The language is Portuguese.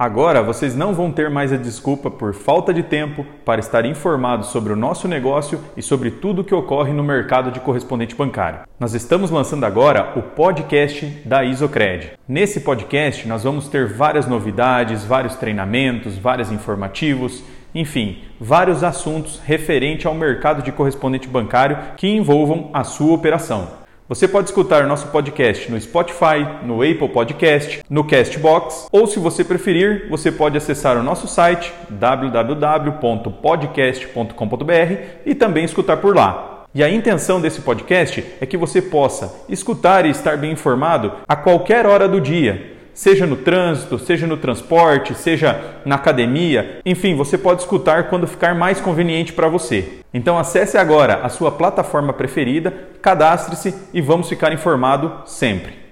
Agora vocês não vão ter mais a desculpa por falta de tempo para estar informados sobre o nosso negócio e sobre tudo o que ocorre no mercado de correspondente bancário. Nós estamos lançando agora o podcast da Isocred. Nesse podcast nós vamos ter várias novidades, vários treinamentos, vários informativos, enfim, vários assuntos referente ao mercado de correspondente bancário que envolvam a sua operação. Você pode escutar nosso podcast no Spotify, no Apple Podcast, no Castbox, ou se você preferir, você pode acessar o nosso site www.podcast.com.br e também escutar por lá. E a intenção desse podcast é que você possa escutar e estar bem informado a qualquer hora do dia seja no trânsito, seja no transporte, seja na academia, enfim, você pode escutar quando ficar mais conveniente para você. Então acesse agora a sua plataforma preferida, cadastre-se e vamos ficar informado sempre.